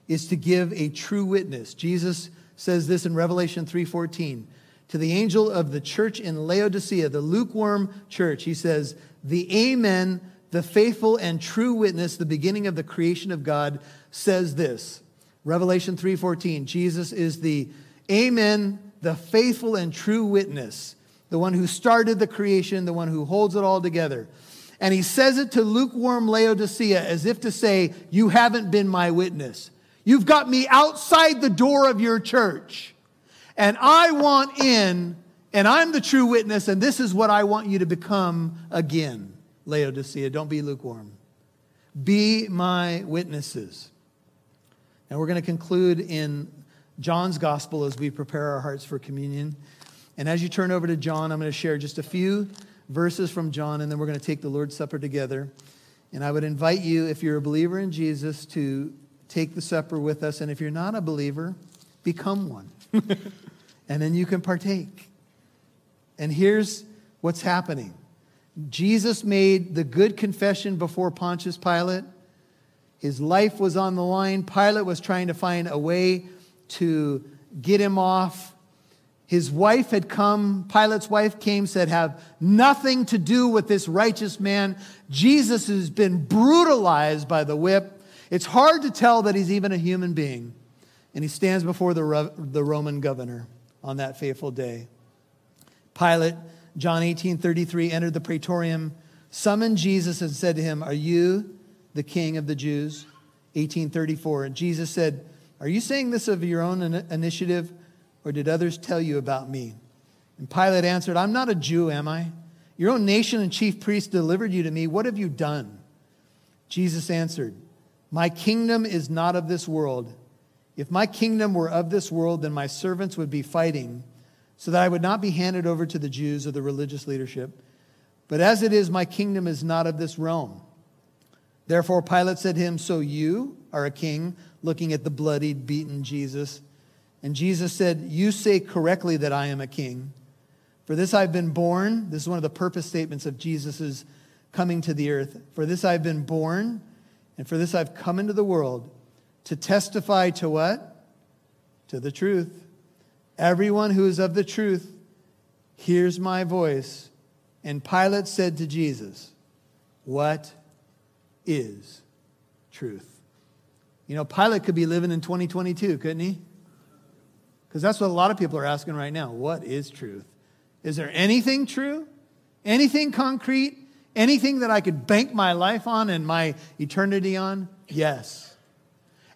is to give a true witness. Jesus says this in Revelation 3:14 to the angel of the church in Laodicea, the lukewarm church. He says, "The Amen, the faithful and true witness, the beginning of the creation of God, says this." Revelation 3:14. Jesus is the Amen, the faithful and true witness, the one who started the creation, the one who holds it all together. And he says it to lukewarm Laodicea as if to say, You haven't been my witness. You've got me outside the door of your church. And I want in, and I'm the true witness, and this is what I want you to become again. Laodicea, don't be lukewarm. Be my witnesses. Now we're going to conclude in John's gospel as we prepare our hearts for communion. And as you turn over to John, I'm going to share just a few verses from John, and then we're going to take the Lord's Supper together. And I would invite you, if you're a believer in Jesus, to take the supper with us. And if you're not a believer, become one. and then you can partake. And here's what's happening Jesus made the good confession before Pontius Pilate. His life was on the line. Pilate was trying to find a way to get him off. His wife had come, Pilate's wife came, said, Have nothing to do with this righteous man. Jesus has been brutalized by the whip. It's hard to tell that he's even a human being. And he stands before the, the Roman governor on that fateful day. Pilate, John 18 33, entered the praetorium, summoned Jesus, and said to him, Are you the king of the Jews? 1834. And Jesus said, Are you saying this of your own initiative, or did others tell you about me? And Pilate answered, I'm not a Jew, am I? Your own nation and chief priests delivered you to me. What have you done? Jesus answered, my kingdom is not of this world. If my kingdom were of this world, then my servants would be fighting so that I would not be handed over to the Jews or the religious leadership. But as it is, my kingdom is not of this realm. Therefore, Pilate said to him, So you are a king, looking at the bloodied, beaten Jesus. And Jesus said, You say correctly that I am a king. For this I've been born. This is one of the purpose statements of Jesus' coming to the earth. For this I've been born and for this I've come into the world to testify to what? To the truth. Everyone who is of the truth hears my voice. And Pilate said to Jesus, What is truth? You know, Pilate could be living in 2022, couldn't he? Because that's what a lot of people are asking right now. What is truth? Is there anything true? Anything concrete? Anything that I could bank my life on and my eternity on? Yes.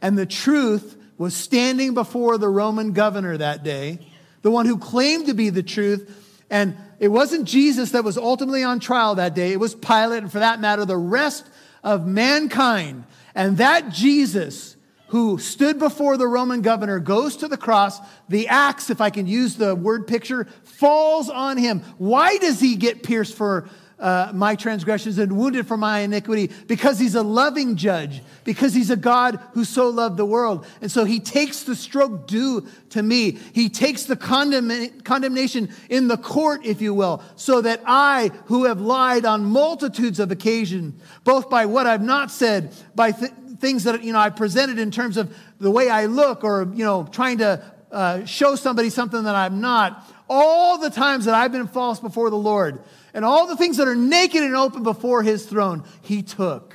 And the truth was standing before the Roman governor that day, the one who claimed to be the truth. And it wasn't Jesus that was ultimately on trial that day, it was Pilate, and for that matter, the rest of mankind. And that Jesus who stood before the Roman governor goes to the cross. The axe, if I can use the word picture, falls on him. Why does he get pierced for uh, my transgressions and wounded for my iniquity because he's a loving judge, because he's a God who so loved the world. And so he takes the stroke due to me. He takes the condemn- condemnation in the court, if you will, so that I, who have lied on multitudes of occasion, both by what I've not said, by th- things that you know I presented in terms of the way I look, or you know trying to uh, show somebody something that I'm not, all the times that I've been false before the Lord and all the things that are naked and open before his throne, he took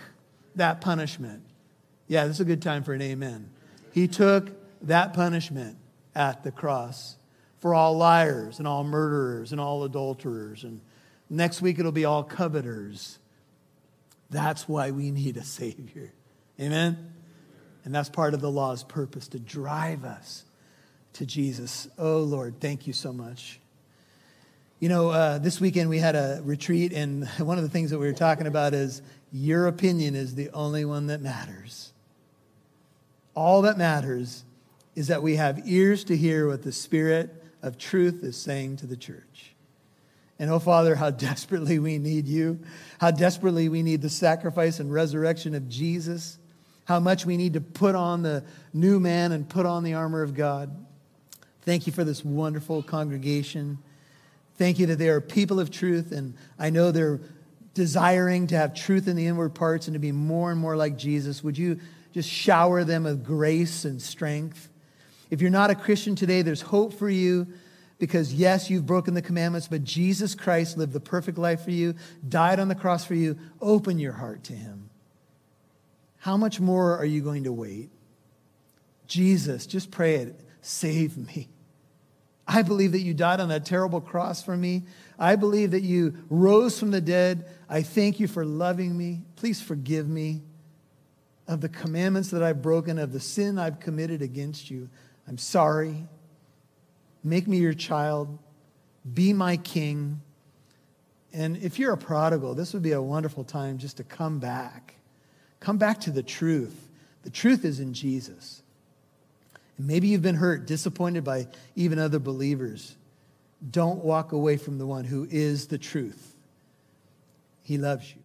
that punishment. Yeah, this is a good time for an amen. He took that punishment at the cross for all liars and all murderers and all adulterers. And next week it'll be all coveters. That's why we need a Savior. Amen? And that's part of the law's purpose to drive us to Jesus. Oh, Lord, thank you so much. You know, uh, this weekend we had a retreat, and one of the things that we were talking about is your opinion is the only one that matters. All that matters is that we have ears to hear what the Spirit of truth is saying to the church. And oh, Father, how desperately we need you, how desperately we need the sacrifice and resurrection of Jesus, how much we need to put on the new man and put on the armor of God. Thank you for this wonderful congregation. Thank you that they are people of truth, and I know they're desiring to have truth in the inward parts and to be more and more like Jesus. Would you just shower them with grace and strength? If you're not a Christian today, there's hope for you because, yes, you've broken the commandments, but Jesus Christ lived the perfect life for you, died on the cross for you. Open your heart to him. How much more are you going to wait? Jesus, just pray it, save me. I believe that you died on that terrible cross for me. I believe that you rose from the dead. I thank you for loving me. Please forgive me of the commandments that I've broken, of the sin I've committed against you. I'm sorry. Make me your child. Be my king. And if you're a prodigal, this would be a wonderful time just to come back. Come back to the truth. The truth is in Jesus. And maybe you've been hurt, disappointed by even other believers. Don't walk away from the one who is the truth. He loves you.